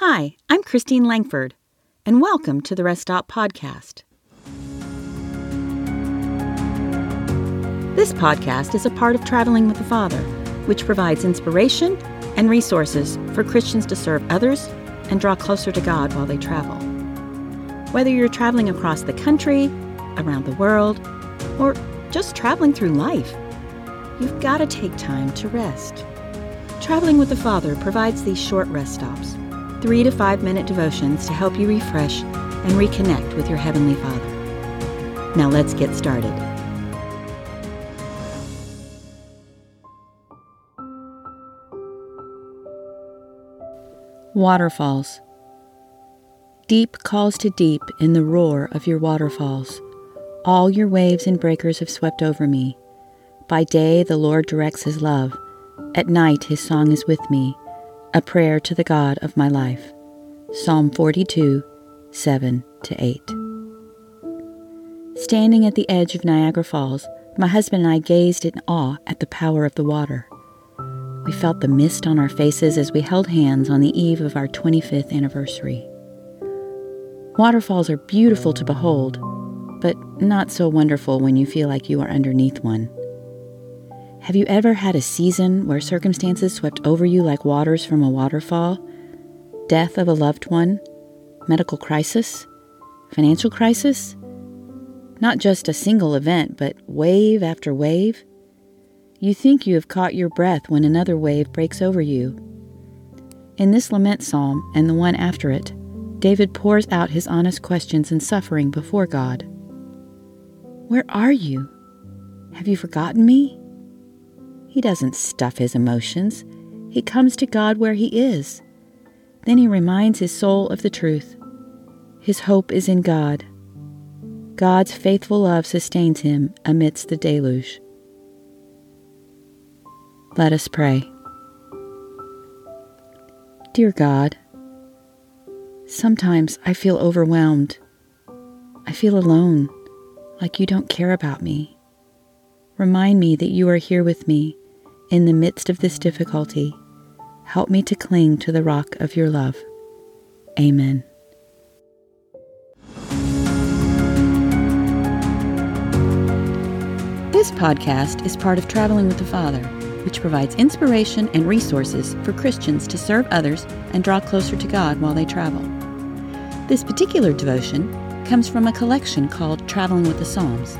Hi, I'm Christine Langford, and welcome to the Rest Stop Podcast. This podcast is a part of Traveling with the Father, which provides inspiration and resources for Christians to serve others and draw closer to God while they travel. Whether you're traveling across the country, around the world, or just traveling through life, you've got to take time to rest. Traveling with the Father provides these short rest stops, three to five minute devotions to help you refresh and reconnect with your Heavenly Father. Now let's get started. Waterfalls. Deep calls to deep in the roar of your waterfalls. All your waves and breakers have swept over me. By day, the Lord directs his love. At night, his song is with me, a prayer to the God of my life. Psalm 42, 7 to 8. Standing at the edge of Niagara Falls, my husband and I gazed in awe at the power of the water. We felt the mist on our faces as we held hands on the eve of our 25th anniversary. Waterfalls are beautiful to behold, but not so wonderful when you feel like you are underneath one. Have you ever had a season where circumstances swept over you like waters from a waterfall? Death of a loved one? Medical crisis? Financial crisis? Not just a single event, but wave after wave? You think you have caught your breath when another wave breaks over you. In this lament psalm and the one after it, David pours out his honest questions and suffering before God. Where are you? Have you forgotten me? He doesn't stuff his emotions. He comes to God where he is. Then he reminds his soul of the truth. His hope is in God. God's faithful love sustains him amidst the deluge. Let us pray. Dear God, sometimes I feel overwhelmed. I feel alone, like you don't care about me. Remind me that you are here with me in the midst of this difficulty, help me to cling to the rock of your love. Amen. This podcast is part of Traveling with the Father, which provides inspiration and resources for Christians to serve others and draw closer to God while they travel. This particular devotion comes from a collection called Traveling with the Psalms.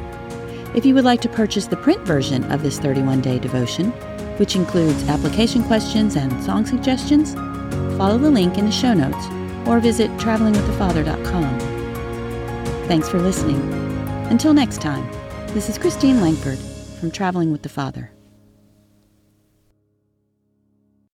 If you would like to purchase the print version of this 31 day devotion, which includes application questions and song suggestions, follow the link in the show notes or visit travelingwiththefather.com. Thanks for listening. Until next time, this is Christine Langford from Traveling with the Father.